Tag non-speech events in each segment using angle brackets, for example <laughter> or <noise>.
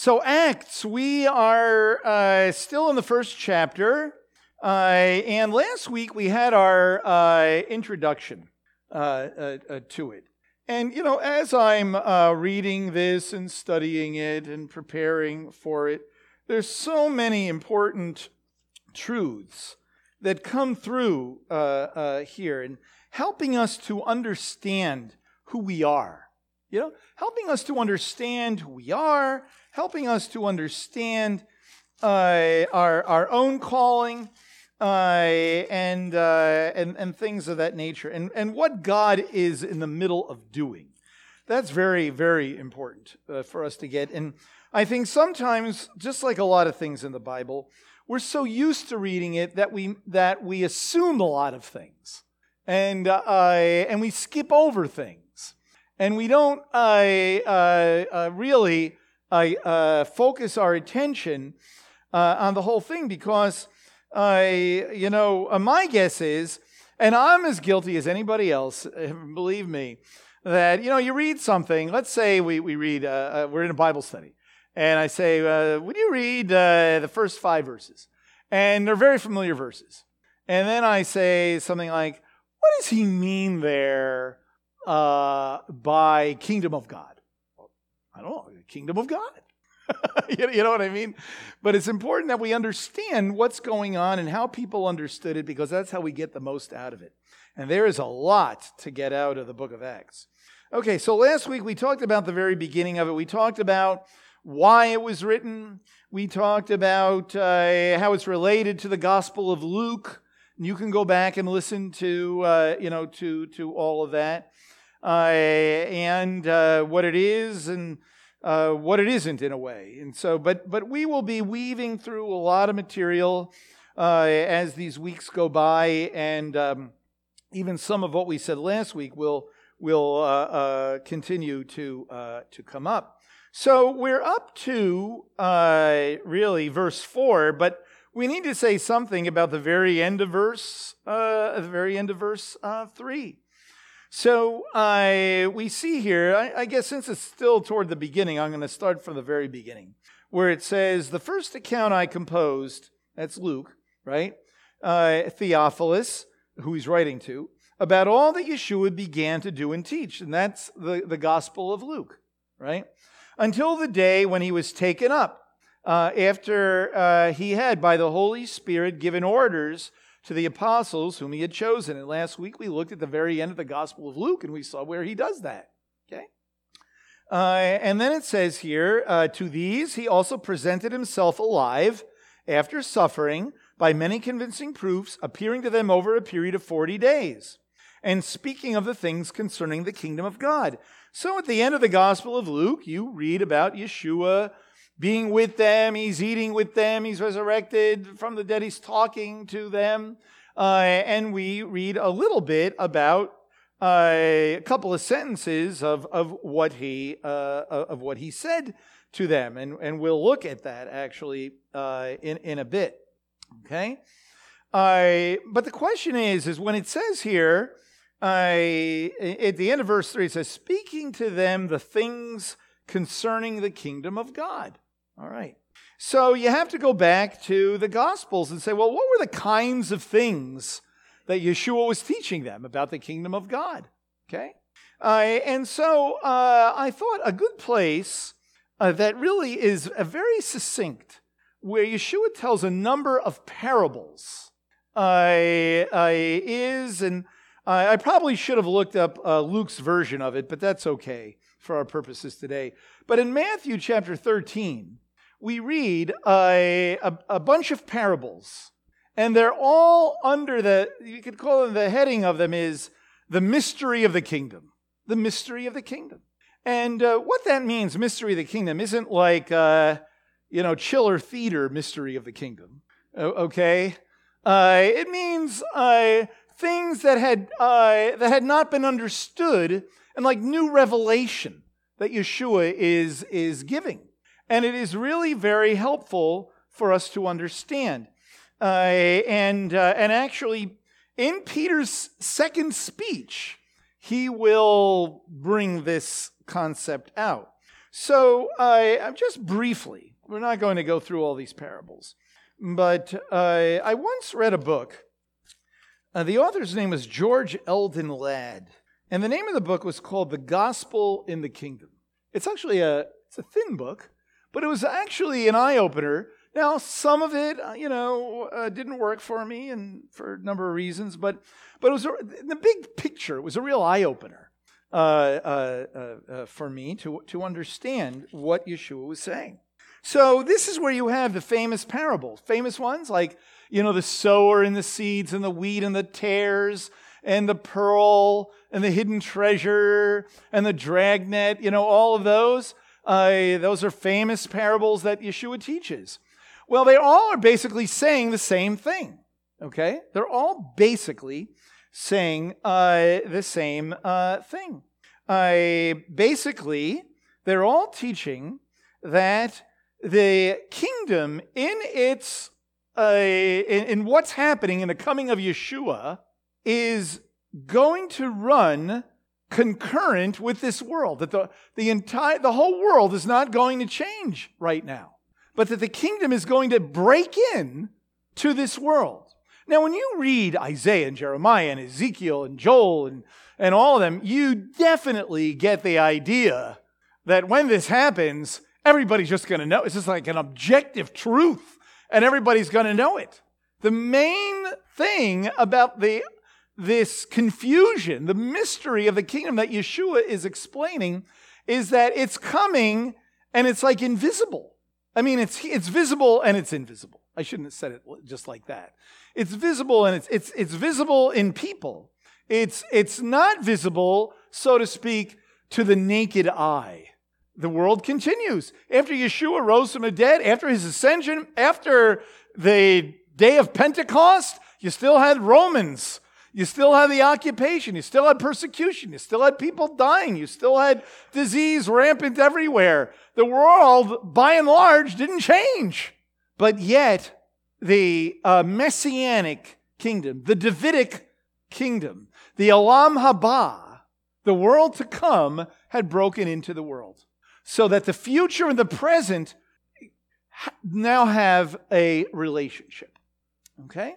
So, Acts, we are uh, still in the first chapter. Uh, and last week we had our uh, introduction uh, uh, uh, to it. And, you know, as I'm reading this and studying it and preparing for it, there's so many important truths that come through here and helping us to understand who we are. You know, helping us to understand who we are, helping us to understand uh, our, our own calling uh, and, uh, and, and things of that nature, and, and what God is in the middle of doing. That's very, very important uh, for us to get. And I think sometimes, just like a lot of things in the Bible, we're so used to reading it that we, that we assume a lot of things and, uh, and we skip over things and we don't uh, uh, really uh, focus our attention uh, on the whole thing because, you know, uh, my guess is, and I'm as guilty as anybody else, believe me, that, you know, you read something, let's say we, we read, we're in a Bible study, and I say, would you read the first five verses? And they're very familiar verses. And then I say something like, what does he mean there? Uh, by kingdom of God. I don't know, kingdom of God. <laughs> you know what I mean? But it's important that we understand what's going on and how people understood it because that's how we get the most out of it. And there is a lot to get out of the book of Acts. Okay, so last week we talked about the very beginning of it. We talked about why it was written. We talked about uh, how it's related to the Gospel of Luke. You can go back and listen to, uh, you know, to, to all of that and uh, what it is and uh, what it isn't in a way. And so, but but we will be weaving through a lot of material uh, as these weeks go by, and um, even some of what we said last week will will uh, uh, continue to to come up. So we're up to really verse four, but we need to say something about the very end of verse, uh, the very end of verse uh, three. So uh, we see here, I, I guess since it's still toward the beginning, I'm going to start from the very beginning, where it says, The first account I composed, that's Luke, right? Uh, Theophilus, who he's writing to, about all that Yeshua began to do and teach. And that's the, the Gospel of Luke, right? Until the day when he was taken up, uh, after uh, he had, by the Holy Spirit, given orders to the apostles whom he had chosen. And last week we looked at the very end of the Gospel of Luke and we saw where he does that. Okay? Uh, and then it says here, uh, to these he also presented himself alive after suffering by many convincing proofs, appearing to them over a period of 40 days, and speaking of the things concerning the kingdom of God. So at the end of the Gospel of Luke, you read about Yeshua being with them. He's eating with them. He's resurrected from the dead. He's talking to them. Uh, and we read a little bit about uh, a couple of sentences of, of what he uh, of what he said to them, and, and we'll look at that actually uh, in in a bit. Okay, but the question is, is when it says here at the end of verse three, it says, "Speaking to them the things concerning the kingdom of God." All right. So you have to go back to the Gospels and say, well, what were the kinds of things that Yeshua was teaching them about the kingdom of God? Okay. Uh, and so uh, I thought a good place uh, that really is a very succinct, where Yeshua tells a number of parables, uh, uh, is, and I probably should have looked up uh, Luke's version of it, but that's okay for our purposes today. But in Matthew chapter 13, we read a, a, a, bunch of parables, and they're all under the, you could call them, the heading of them is the mystery of the kingdom. The mystery of the kingdom. And uh, what that means, mystery of the kingdom, isn't like, uh, you know, chiller theater mystery of the kingdom. Okay? Uh, it means uh, things that had, uh, that had not been understood and like new revelation that Yeshua is, is giving. And it is really very helpful for us to understand. Uh, and, uh, and actually, in Peter's second speech, he will bring this concept out. So, uh, just briefly, we're not going to go through all these parables, but uh, I once read a book. Uh, the author's name was George Eldon Ladd, and the name of the book was called The Gospel in the Kingdom. It's actually a it's a thin book, but it was actually an eye opener. Now, some of it, uh, you know, uh, didn't work for me, and for a number of reasons. But, but it was a, the big picture. It was a real eye opener uh, uh, uh, uh, for me to to understand what Yeshua was saying. So this is where you have the famous parables, famous ones like you know the sower and the seeds and the wheat and the tares and the pearl and the hidden treasure and the dragnet. You know all of those. Uh, those are famous parables that Yeshua teaches. Well, they all are basically saying the same thing. Okay? They're all basically saying uh, the same uh, thing. Basically, they're all teaching that the kingdom in its uh, in, in what's happening in the coming of Yeshua is going to run concurrent with this world, that the, the entire the whole world is not going to change right now, but that the kingdom is going to break in to this world. Now, when you read Isaiah and Jeremiah and Ezekiel and Joel and, and all of them, you definitely get the idea that when this happens, everybody's just going to know. It's just like an objective truth, and everybody's going to know it. The main thing about the this confusion, the mystery of the kingdom that Yeshua is explaining, is that it's coming and it's like invisible. I mean, it's, it's visible and it's invisible. I shouldn't have said it just like that. It's visible and it's, it's, it's visible in people. It's, it's not visible, so to speak, to the naked eye. The world continues. After Yeshua rose from the dead, after his ascension, after the day of Pentecost, you still had Romans you still had the occupation. You still had persecution. You still had people dying. You still had disease rampant everywhere. The world, by and large, didn't change. But yet, the uh, messianic kingdom, the Davidic kingdom, the Olam Haba, the world to come, had broken into the world. So that the future and the present now have a relationship. Okay?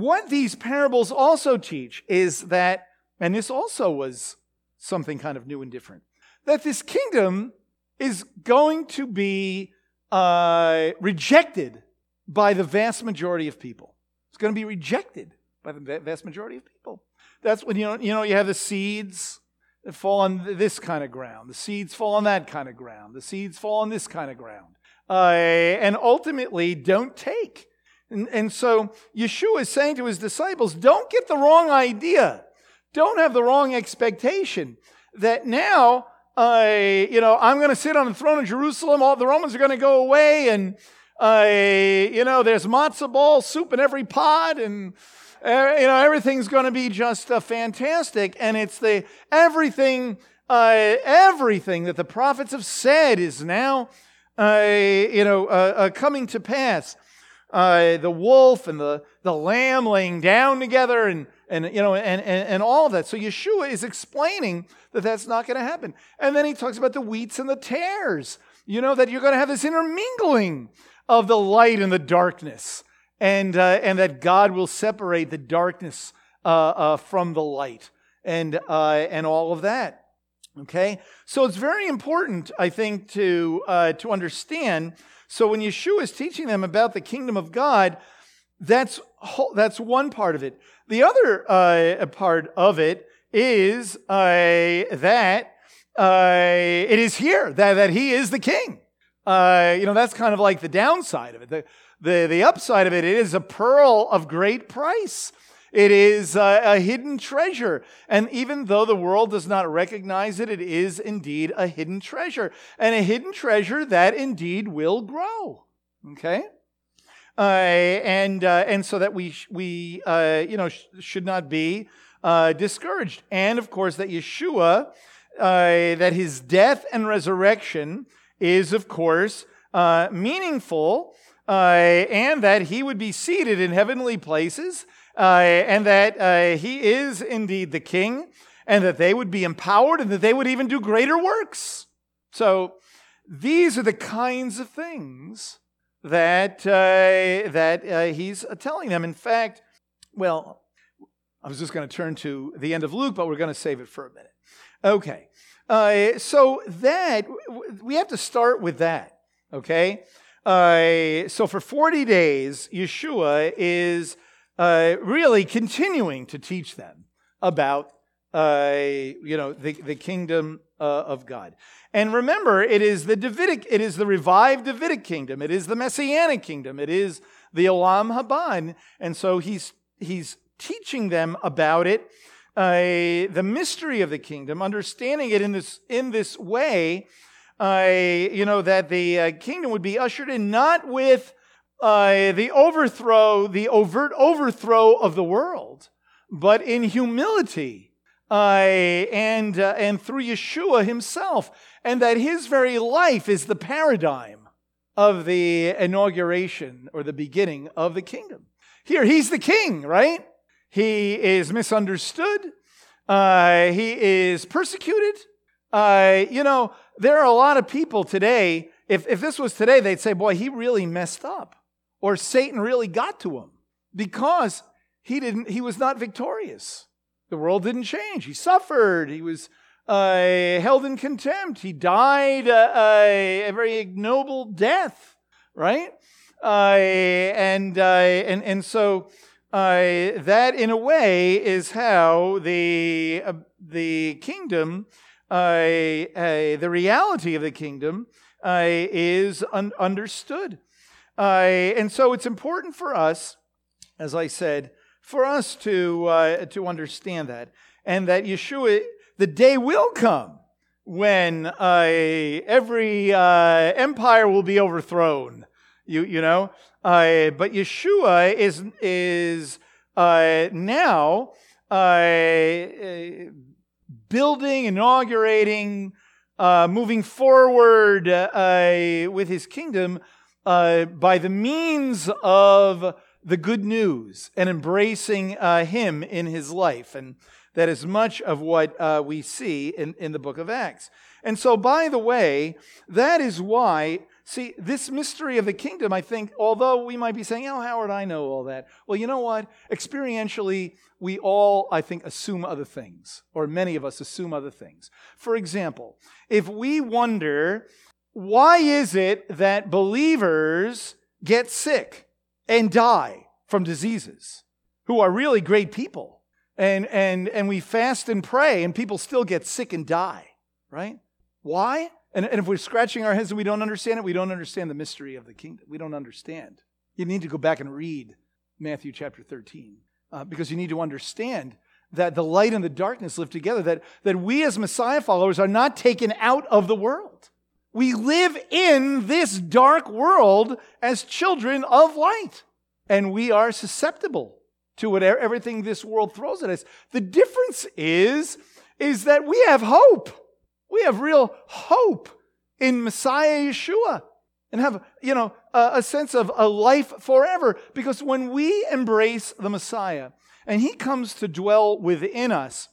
What these parables also teach is that, and this also was something kind of new and different, that this kingdom is going to be uh, rejected by the vast majority of people. It's going to be rejected by the vast majority of people. That's when you know, you know you have the seeds that fall on this kind of ground. The seeds fall on that kind of ground. The seeds fall on this kind of ground. Uh, and ultimately don't take. And, and so Yeshua is saying to his disciples, don't get the wrong idea. Don't have the wrong expectation that now, uh, you know, I'm going to sit on the throne of Jerusalem. All the Romans are going to go away, and uh, you know, there's matzah ball soup in every pot, and uh, you know, everything's going to be just uh, fantastic. And it's the everything, uh, everything that the prophets have said is now, you know, coming to pass uh, the wolf and the, the lamb laying down together and, and, you know, and, and, and all of that. So Yeshua is explaining that that's not going to happen. And then he talks about the wheats and the tares, you know, that you're going to have this intermingling of the light and the darkness, and, uh, and that God will separate the darkness uh, uh from the light and, uh, and all of that. Okay? So it's very important, I think, to, uh, to understand so when Yeshua is teaching them about the kingdom of God, that's, that's one part of it. The other uh, part of it is uh, that uh, it is here, that, that he is the king. Uh, you know, that's kind of like the downside of it. The, the, the upside of it, it is a pearl of great price. It is a, a, hidden treasure. And even though the world does not recognize it, it is indeed a hidden treasure. And a hidden treasure that indeed will grow. Okay? Uh, and, uh, and so that we, we uh, you know, sh- should not be uh, discouraged. And of course, that Yeshua, uh, that his death and resurrection is, of course, uh, meaningful. and that he would be seated in heavenly places uh, and that uh, he is indeed the king, and that they would be empowered, and that they would even do greater works. So these are the kinds of things that uh, that uh, he's telling them. In fact, well, I was just going to turn to the end of Luke, but we're going to save it for a minute. Okay, uh, so that we have to start with that. Okay, uh, so for forty days, Yeshua is uh, really continuing to teach them about uh, you know the, the kingdom of God. And remember, it is the Davidic, it is the revived Davidic kingdom. It is the Messianic kingdom. It is the Olam Haba, And so he's, he's teaching them about it, uh, the mystery of the kingdom, understanding it in this, in this way, uh, you know, that the uh, kingdom would be ushered in not with uh, the overthrow, the overt overthrow of the world, but in humility. Uh, and, uh, and through Yeshua himself and that his very life is the paradigm of the inauguration or the beginning of the kingdom. Here, he's the king, right? He is misunderstood. Uh, he is persecuted. Uh, you know, there are a lot of people today, if, if this was today, they'd say, boy, he really messed up. Or Satan really got to him because he, didn't, he was not victorious. The world didn't change. He suffered. He was uh, held in contempt. He died uh, a very ignoble death, right? Uh, and, uh, and, and so uh, that, in a way, is how the, uh, the kingdom, the reality of the kingdom, is un- understood. And so it's important for us, as I said, for us to, to understand that. And that Yeshua the day will come when uh, every uh, empire will be overthrown. You, you know, uh, but Yeshua is is uh, now uh, building, inaugurating, uh, moving forward with his kingdom by the means of the good news and embracing him in his life and. That is much of what uh, we see in, in the book of Acts. And so, by the way, that is why, see, this mystery of the kingdom, I think, although we might be saying, oh, Howard, I know all that. Well, you know what? Experientially, we all, I think, assume other things, or many of us assume other things. For example, if we wonder, why is it that believers get sick and die from diseases who are really great people? and, and, and we fast and pray, and people still get sick and die, right? Why? And, and if we're scratching our heads and we don't understand it, we don't understand the mystery of the kingdom. We don't understand. You need to go back and read Matthew chapter 13 uh, because you need to understand that the light and the darkness live together, that, that we as Messiah followers are not taken out of the world. We live in this dark world as children of light, and we are susceptible to whatever everything this world throws at us. The difference is, is that we have hope. We have real hope in Messiah Yeshua and have, you know, a, a sense of a life forever. Because when we embrace the Messiah and he comes to dwell within us,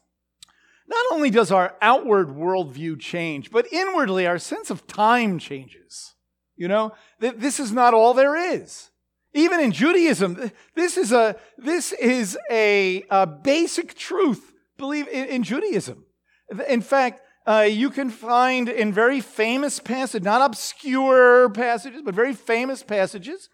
not only does our outward worldview change, but inwardly our sense of time changes. You know, this is not all there is. Even in Judaism, this is a, this is a, a basic truth, believe in, in Judaism. In fact, uh, you can find in very famous passages, not obscure passages, but very famous passages,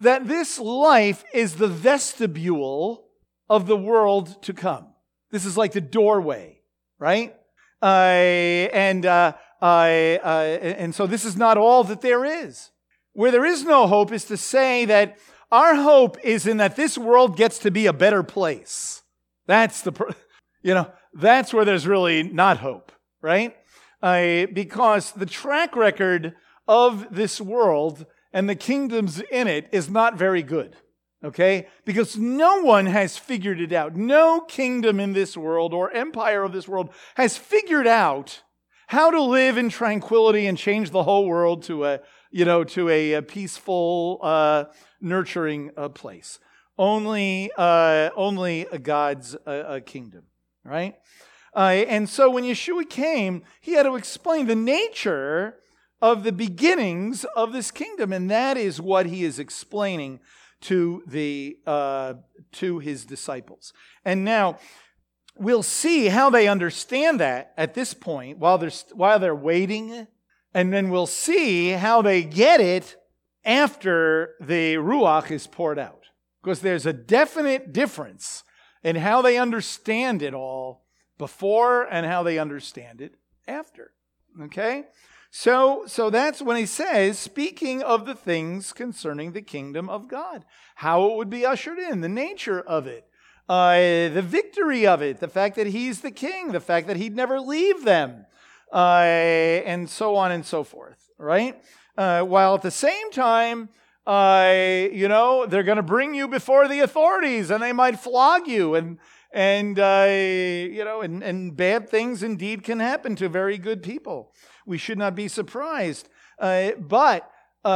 that this life is the vestibule of the world to come. This is like the doorway, right? Uh, and, uh, uh, and so this is not all that there is. Where there is no hope is to say that our hope is in that this world gets to be a better place. That's the, <laughs> you know, that's where there's really not hope, right? Because the track record of this world and the kingdoms in it is not very good. Okay? Because no one has figured it out. No kingdom in this world or empire of this world has figured out how to live in tranquility and change the whole world to a, you know, to a, a peaceful, uh, nurturing uh, place. Only, uh, only God's kingdom, right? Uh, and so when Yeshua came, he had to explain the nature of the beginnings of this kingdom, and that is what he is explaining to the uh, to his disciples. And now we'll see how they understand that at this point while they're while they're waiting, and then we'll see how they get it after the ruach is poured out, because there's a definite difference in how they understand it all before and how they understand it after. Okay? So, so that's when he says, speaking of the things concerning the kingdom of God, how it would be ushered in, the nature of it, uh, the victory of it, the fact that he's the king, the fact that he'd never leave them, uh, and so on and so forth, right? Uh, while at the same time, uh, you know, they're going to bring you before the authorities and they might flog you and, and uh, you know, and, and bad things indeed can happen to very good people. We should not be surprised. Uh, but uh,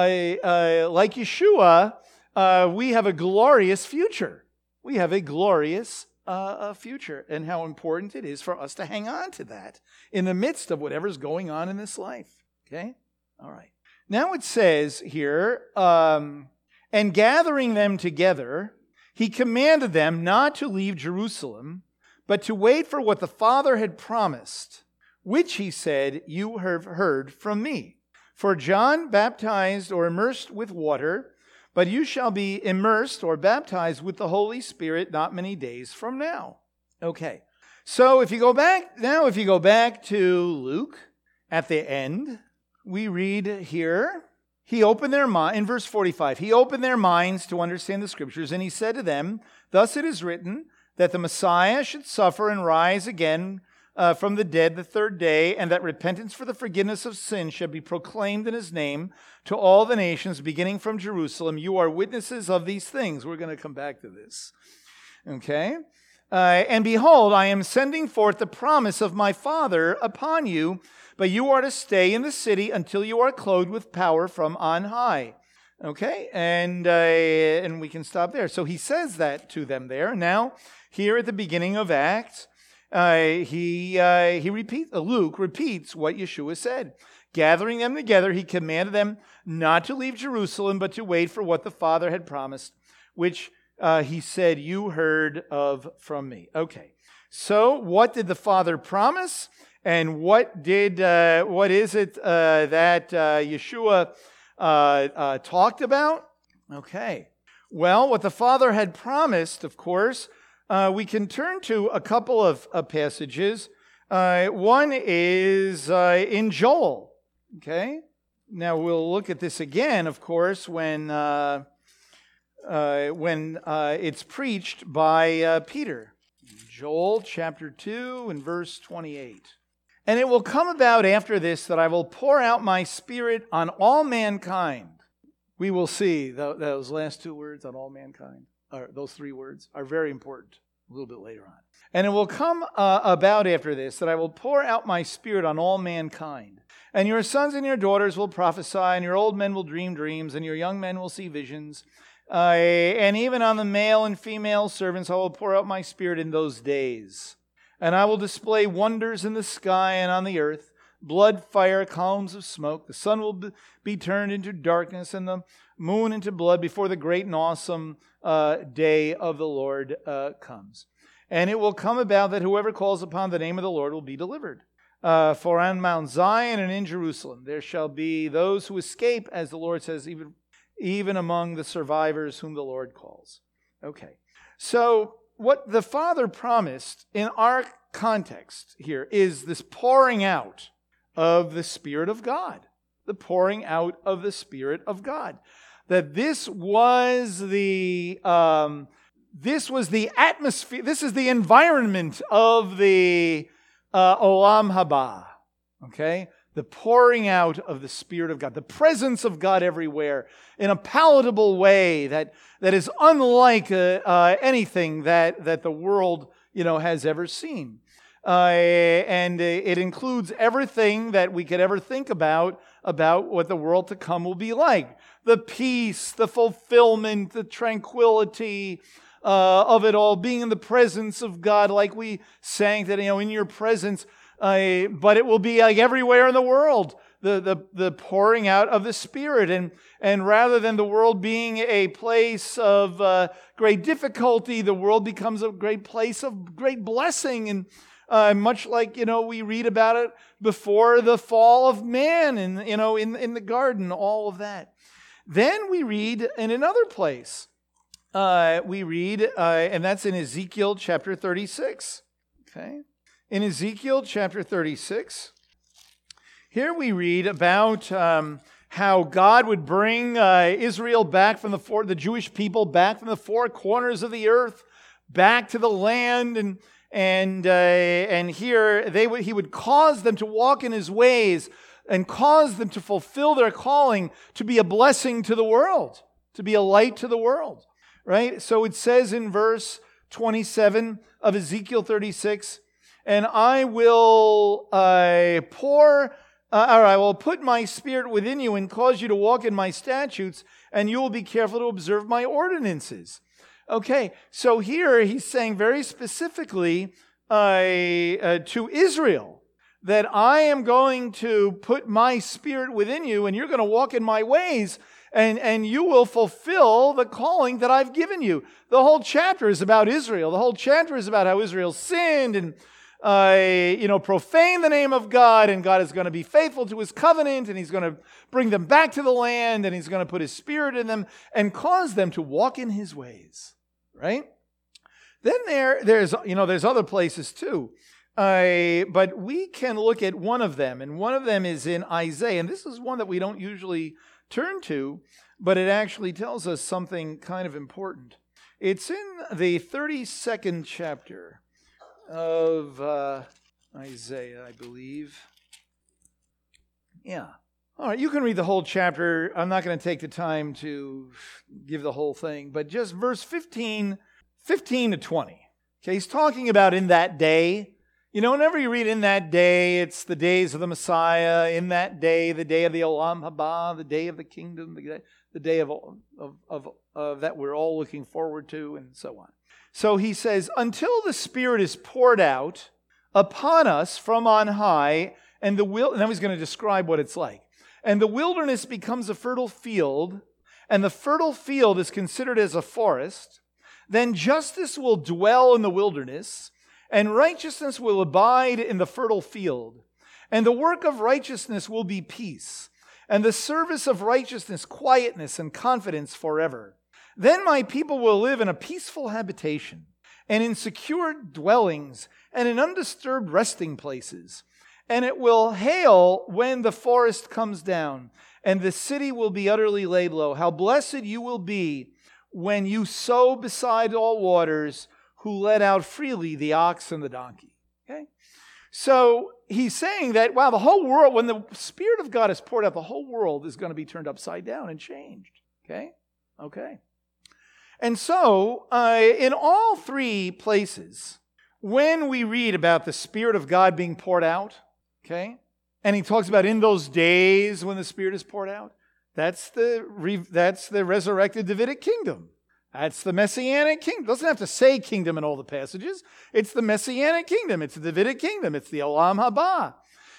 uh, like Yeshua, uh, we have a glorious future. We have a glorious uh, future, and how important it is for us to hang on to that in the midst of whatever's going on in this life. Okay? All right. Now it says here, um, and gathering them together, he commanded them not to leave Jerusalem, but to wait for what the Father had promised, which he said, You have heard from me. For John baptized or immersed with water, but you shall be immersed or baptized with the Holy Spirit not many days from now. Okay. So if you go back, now if you go back to Luke at the end, we read here he opened their mind, in verse 45, he opened their minds to understand the scriptures, and he said to them, Thus it is written that the Messiah should suffer and rise again uh, from the dead the third day, and that repentance for the forgiveness of sins shall be proclaimed in his name to all the nations, beginning from Jerusalem. You are witnesses of these things. We're going to come back to this. Okay? Uh, and behold, I am sending forth the promise of my Father upon you but you are to stay in the city until you are clothed with power from on high. Okay, and uh, and we can stop there. So he says that to them there. Now, here at the beginning of Acts, uh, he uh, he repeats. Luke repeats what Yeshua said. Gathering them together, he commanded them not to leave Jerusalem, but to wait for what the Father had promised, which uh, he said, "You heard of from me." Okay. So, what did the Father promise? And what did uh, what is it uh, that uh, Yeshua uh, uh, talked about? Okay. Well, what the Father had promised, of course, uh, we can turn to a couple of uh, passages. Uh, one is uh, in Joel. Okay. Now we'll look at this again, of course, when when it's preached by Peter. Joel chapter 2 and verse 28. And it will come about after this that I will pour out my spirit on all mankind. We will see those last two words on all mankind, or those three words, are very important a little bit later on. And it will come uh, about after this that I will pour out my spirit on all mankind. And your sons and your daughters will prophesy, and your old men will dream dreams, and your young men will see visions. Uh, and even on the male and female servants I will pour out my spirit in those days. And I will display wonders in the sky and on the earth blood, fire, columns of smoke. The sun will be turned into darkness and the moon into blood before the great and awesome uh, day of the Lord uh, comes. And it will come about that whoever calls upon the name of the Lord will be delivered. Uh, for on Mount Zion and in Jerusalem there shall be those who escape, as the Lord says, even, even among the survivors whom the Lord calls. Okay. So what the Father promised in our context here is this pouring out of the Spirit of God. The pouring out of the Spirit of God. That this was the um, this was the atmosphere. This is the environment of the uh, Olam Haba. Okay, the pouring out of the Spirit of God, the presence of God everywhere in a palatable way that, that is unlike uh, uh, anything that, that the world you know, has ever seen. Uh, and it includes everything that we could ever think about about what the world to come will be like the peace, the fulfillment, the tranquility, uh, of it all, being in the presence of God, like we sang that, you know, in your presence. Uh, but it will be like everywhere in the world, the, the, the pouring out of the Spirit. And, and rather than the world being a place of uh, great difficulty, the world becomes a great place of great blessing. And uh, much like, you know, we read about it before the fall of man and, you know, in, in the garden, all of that. Then we read in another place uh, we read, uh, and that's in Ezekiel chapter 36. Okay? In Ezekiel chapter 36, here we read about um, how God would bring uh, Israel back from the four, the Jewish people back from the four corners of the earth, back to the land, and and uh, and here they would, he would cause them to walk in his ways and cause them to fulfill their calling to be a blessing to the world, to be a light to the world right? So it says in verse 27 of Ezekiel 36, and I will uh, pour, uh, or I will put my spirit within you and cause you to walk in my statutes, and you will be careful to observe my ordinances. Okay, so here he's saying very specifically uh, uh, to Israel that I am going to put my spirit within you, and you're going to walk in my ways and, and you will fulfill the calling that I've given you. The whole chapter is about Israel. The whole chapter is about how Israel sinned and uh, you know, profane the name of God, and God is going to be faithful to his covenant, and he's going to bring them back to the land, and he's going to put his spirit in them and cause them to walk in his ways. Right? Then there, there's, you know, there's other places too. Uh, but we can look at one of them, and one of them is in Isaiah, and this is one that we don't usually turn to, but it actually tells us something kind of important. It's in the 32nd chapter of uh, Isaiah, I believe. Yeah. All right, you can read the whole chapter. I'm not going to take the time to give the whole thing, but just verse 15, 15 to 20. Okay, he's talking about in that day you know, whenever you read in that day, it's the days of the Messiah, in that day, the day of the Olam Haba, the day of the kingdom, the day, the day of, of, of, of that we're all looking forward to, and so on. So he says, until the Spirit is poured out upon us from on high, and the will, and now he's going to describe what it's like. And the wilderness becomes a fertile field, and the fertile field is considered as a forest, then justice will dwell in the wilderness and righteousness will abide in the fertile field. And the work of righteousness will be peace, and the service of righteousness, quietness and confidence forever. Then my people will live in a peaceful habitation, and in secure dwellings, and in undisturbed resting places. And it will hail when the forest comes down, and the city will be utterly laid low. How blessed you will be when you sow beside all waters who let out freely the ox and the donkey. Okay? So he's saying that, wow, the whole world, when the Spirit of God is poured out, the whole world is going to be turned upside down and changed. Okay? Okay. And so, uh, in all three places, when we read about the Spirit of God being poured out, okay, and he talks about in those days when the Spirit is poured out, that's the, re- that's the resurrected Davidic kingdom. That's the Messianic kingdom. It doesn't have to say kingdom in all the passages. It's the Messianic kingdom. It's the Davidic kingdom. It's the Olam Haba.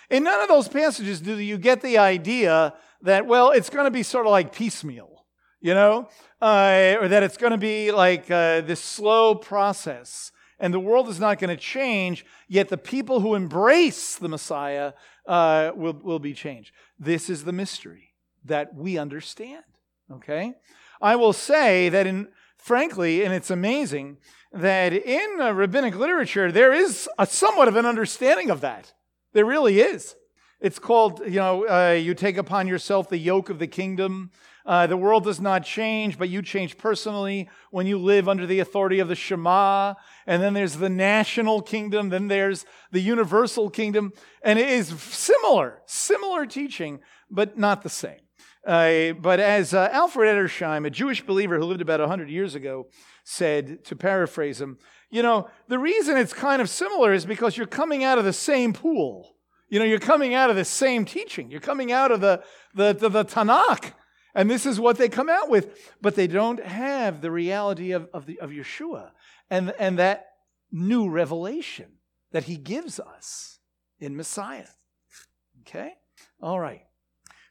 In none of those passages do you get the idea that, well, it's going to be sort of like piecemeal, you know, uh, or that it's going to be like uh, this slow process and the world is not going to change, yet the people who embrace the Messiah uh, will, will be changed. This is the mystery that we understand, okay? I will say that in frankly, and it's amazing that in rabbinic literature, there is a somewhat of an understanding of that. There really is. It's called, you know, uh, you take upon yourself the yoke of the kingdom. Uh, the world does not change, but you change personally when you live under the authority of the Shema. And then there's the national kingdom. Then there's the universal kingdom. And it is similar, similar teaching, but not the same. Uh, but as uh, Alfred Edersheim, a Jewish believer who lived about 100 years ago, said, to paraphrase him, you know, the reason it's kind of similar is because you're coming out of the same pool. You know, you're coming out of the same teaching. You're coming out of the, the, the, the Tanakh. And this is what they come out with. But they don't have the reality of, of, the, of Yeshua and, and that new revelation that he gives us in Messiah. Okay? All right.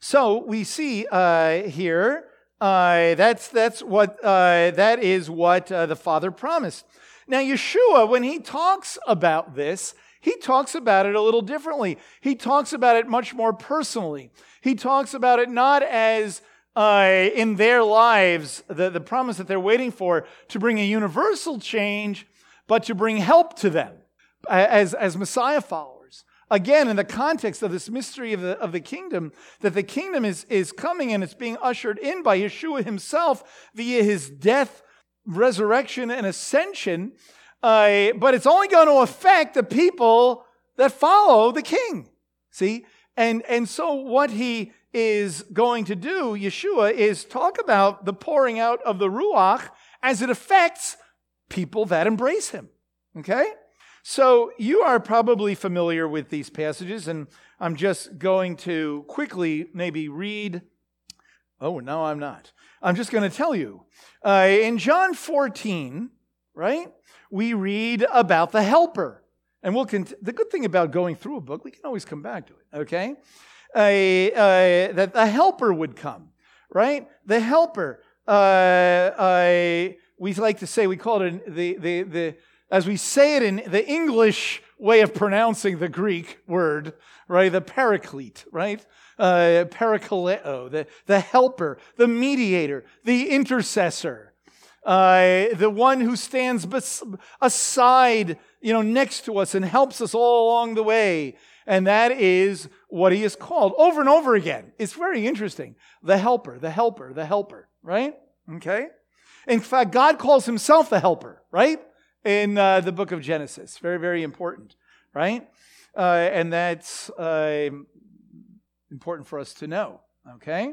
So we see uh, here uh, that's that's what uh, that is what uh, the Father promised. Now Yeshua, when he talks about this, he talks about it a little differently. He talks about it much more personally. He talks about it not as uh, in their lives, the, the promise that they're waiting for to bring a universal change, but to bring help to them as, as Messiah followers. Again, in the context of this mystery of the, of the kingdom, that the kingdom is, is coming and it's being ushered in by Yeshua himself via his death, resurrection, and ascension. Uh, but it's only going to affect the people that follow the king. See? And, and so what he is going to do, Yeshua, is talk about the pouring out of the Ruach as it affects people that embrace him. Okay? So you are probably familiar with these passages, and I'm just going to quickly maybe read. Oh, no, I'm not. I'm just going to tell you. Uh, in John 14, right? we read about the helper. And we'll cont- the good thing about going through a book, we can always come back to it, okay? Uh, uh, that the helper would come, right? The helper. Uh, we like to say, we call it the, the, the, as we say it in the English way of pronouncing the Greek word, right? The paraclete, right? Uh, parakaleo, the, the helper, the mediator, the intercessor uh, the one who stands bes- aside, you know, next to us and helps us all along the way. And that is what he is called over and over again. It's very interesting. The helper, the helper, the helper, right? Okay. In fact, God calls himself the helper, right? In uh, the book of Genesis. Very, very important, right? Uh, and that's uh, important for us to know, okay?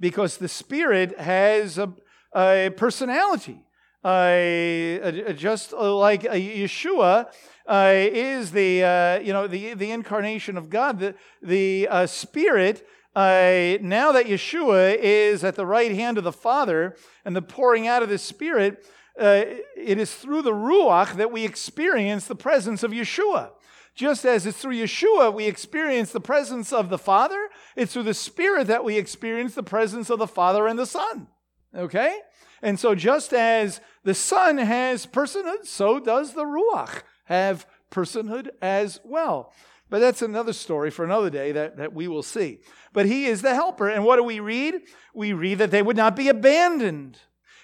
Because the Spirit has a, a personality. Uh, just like Yeshua uh, is the, uh, you know, the, the incarnation of God, the, the uh, Spirit, uh, now that Yeshua is at the right hand of the Father and the pouring out of the Spirit, uh, it is through the Ruach that we experience the presence of Yeshua. Just as it's through Yeshua we experience the presence of the Father, it's through the Spirit that we experience the presence of the Father and the Son. Okay? And so, just as the Son has personhood, so does the Ruach have personhood as well. But that's another story for another day that, that we will see. But he is the helper. And what do we read? We read that they would not be abandoned.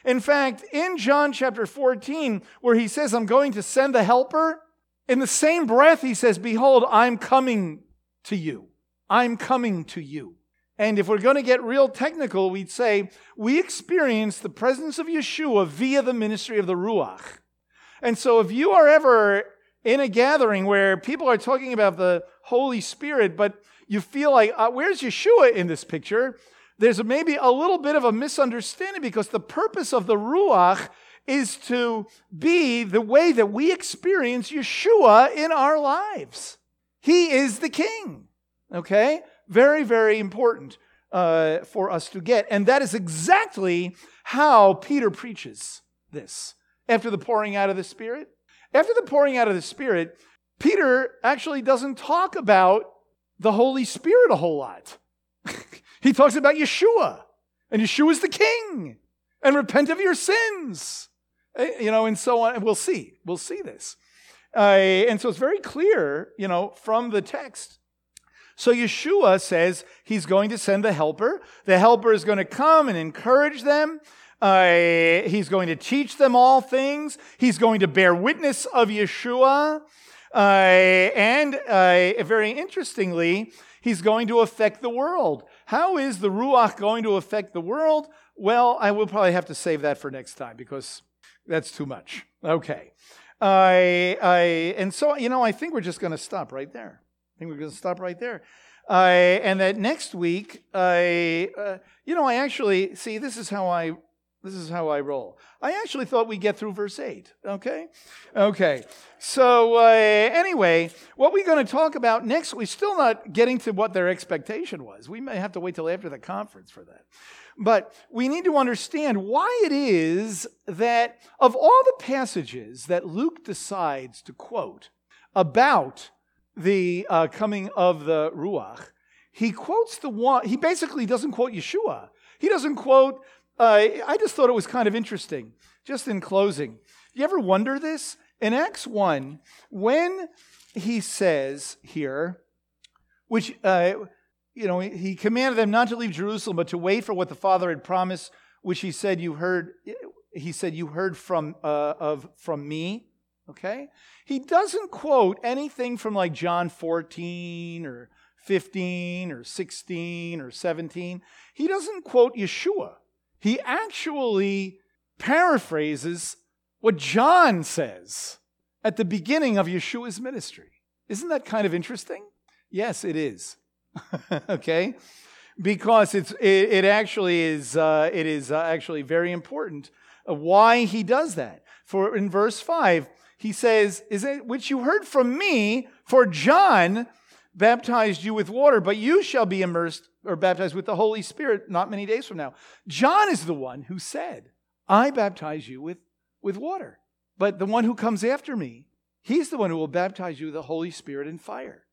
In fact, in John chapter 14, where he says, I'm going to send the helper, in the same breath, he says, Behold, I'm coming to you. I'm coming to you. And if we're going to get real technical, we'd say we experience the presence of Yeshua via the ministry of the Ruach. And so if you are ever in a gathering where people are talking about the Holy Spirit, but you feel like, uh, where's Yeshua in this picture? There's maybe a little bit of a misunderstanding because the purpose of the Ruach is to be the way that we experience Yeshua in our lives. He is the King. Okay? Very, very important uh, for us to get. And that is exactly how Peter preaches this. After the pouring out of the Spirit, after the pouring out of the Spirit, Peter actually doesn't talk about the Holy Spirit a whole lot. <laughs> he talks about Yeshua, and Yeshua is the King, and repent of your sins, eh, you know, and so on. And we'll see. We'll see this. Uh, and so it's very clear, you know, from the text so Yeshua says he's going to send the helper. The helper is going to come and encourage them. Uh, he's going to teach them all things. He's going to bear witness of Yeshua. Uh, and uh, very interestingly, he's going to affect the world. How is the Ruach going to affect the world? Well, I will probably have to save that for next time because that's too much. Okay. I, I, and so, you know, I think we're just going to stop right there. I think we're going to stop right there. Uh, and that next week, I, uh, you know, I actually see this is how I This is how I roll. I actually thought we'd get through verse 8. Okay? Okay. So, uh, anyway, what we're going to talk about next, we're still not getting to what their expectation was. We may have to wait till after the conference for that. But we need to understand why it is that of all the passages that Luke decides to quote about the uh, coming of the Ruach, he quotes the one, he basically doesn't quote Yeshua. He doesn't quote uh, I just thought it was kind of interesting. Just in closing, you ever wonder this? In Acts 1, when he says here, which, uh, you know, he commanded them not to leave Jerusalem, but to wait for what the Father had promised, which he said, You heard, he said, You heard from, uh, of, from me. Okay? He doesn't quote anything from like John 14 or 15 or 16 or 17. He doesn't quote Yeshua he actually paraphrases what John says at the beginning of Yeshua's ministry. Isn't that kind of interesting? Yes, it is. <laughs> okay? Because it's, it, it actually is, uh, it is uh, actually very important why he does that. For in verse 5, he says, Is it which you heard from me, for John baptized you with water, but you shall be immersed or baptized with the Holy Spirit not many days from now. John is the one who said, I baptize you with, with water. But the one who comes after me, he's the one who will baptize you with the Holy Spirit and fire.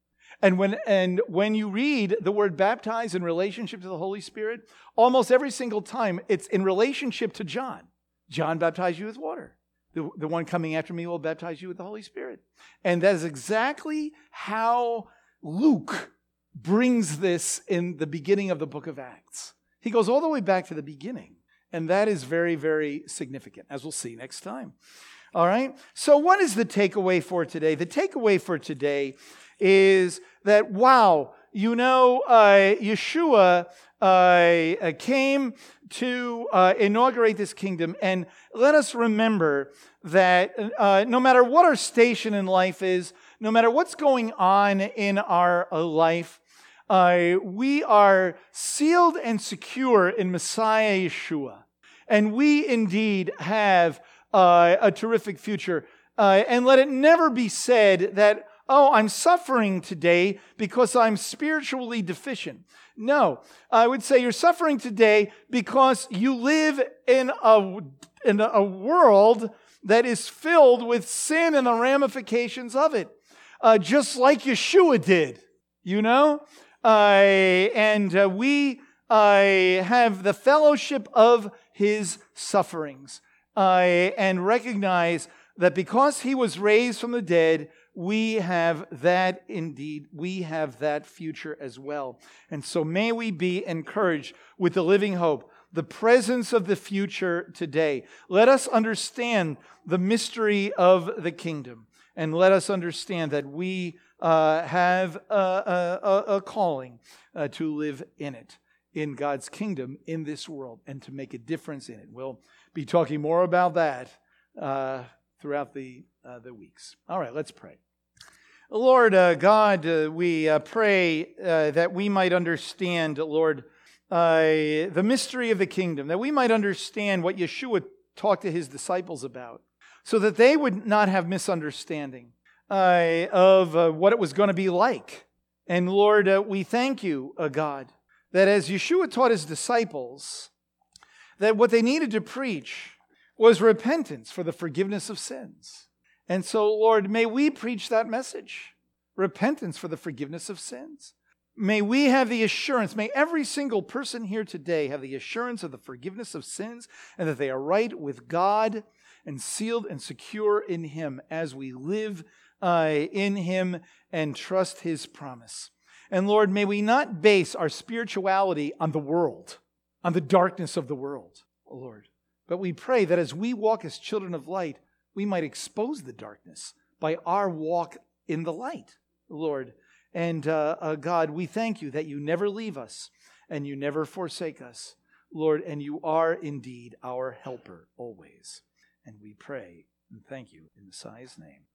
And when, and when you read the word baptize in relationship to the Holy Spirit, almost every single time it's in relationship to John. John baptized you with water. The, the one coming after me will baptize you with the Holy Spirit. And that is exactly how Luke brings this in the beginning of the book of Acts. He goes all the way back to the beginning. And that is very, very significant, as we'll see next time. All right? So, what is the takeaway for today? The takeaway for today is that, wow, you know, uh, Yeshua uh, came to uh, inaugurate this kingdom. And let us remember that uh, no matter what our station in life is, no matter what's going on in our uh, life, uh, we are sealed and secure in Messiah Yeshua. And we indeed have uh, a terrific future. Uh, and let it never be said that, oh, I'm suffering today because I'm spiritually deficient. No, I would say you're suffering today because you live in a, in a world that is filled with sin and the ramifications of it, uh, just like Yeshua did, you know? Uh, and uh, we uh, have the fellowship of his sufferings and recognize that because he was raised from the dead, we have that indeed, we have that future as well. And so may we be encouraged with the living hope, the presence of the future today. Let us understand the mystery of the kingdom, and let us understand that we uh, have a, a, a calling uh, to live in it, in God's kingdom, in this world, and to make a difference in it. We'll be talking more about that uh, throughout the, uh, the weeks. All right, let's pray. Lord uh, God, uh, we pray that we might understand, Lord, the mystery of the kingdom, that we might understand what Yeshua talked to his disciples about, so that they would not have misunderstanding uh, of uh, what it was going to be like. And Lord, uh, we thank you, uh, God, that as Yeshua taught his disciples, that what they needed to preach was repentance for the forgiveness of sins. And so, Lord, may we preach that message repentance for the forgiveness of sins. May we have the assurance, may every single person here today have the assurance of the forgiveness of sins and that they are right with God and sealed and secure in Him as we live uh, in Him and trust His promise. And Lord, may we not base our spirituality on the world, on the darkness of the world, Lord. But we pray that as we walk as children of light, we might expose the darkness by our walk in the light, Lord. And uh, uh, God, we thank you that you never leave us and you never forsake us, Lord, and you are indeed our helper always. And we pray and thank you in Messiah's name.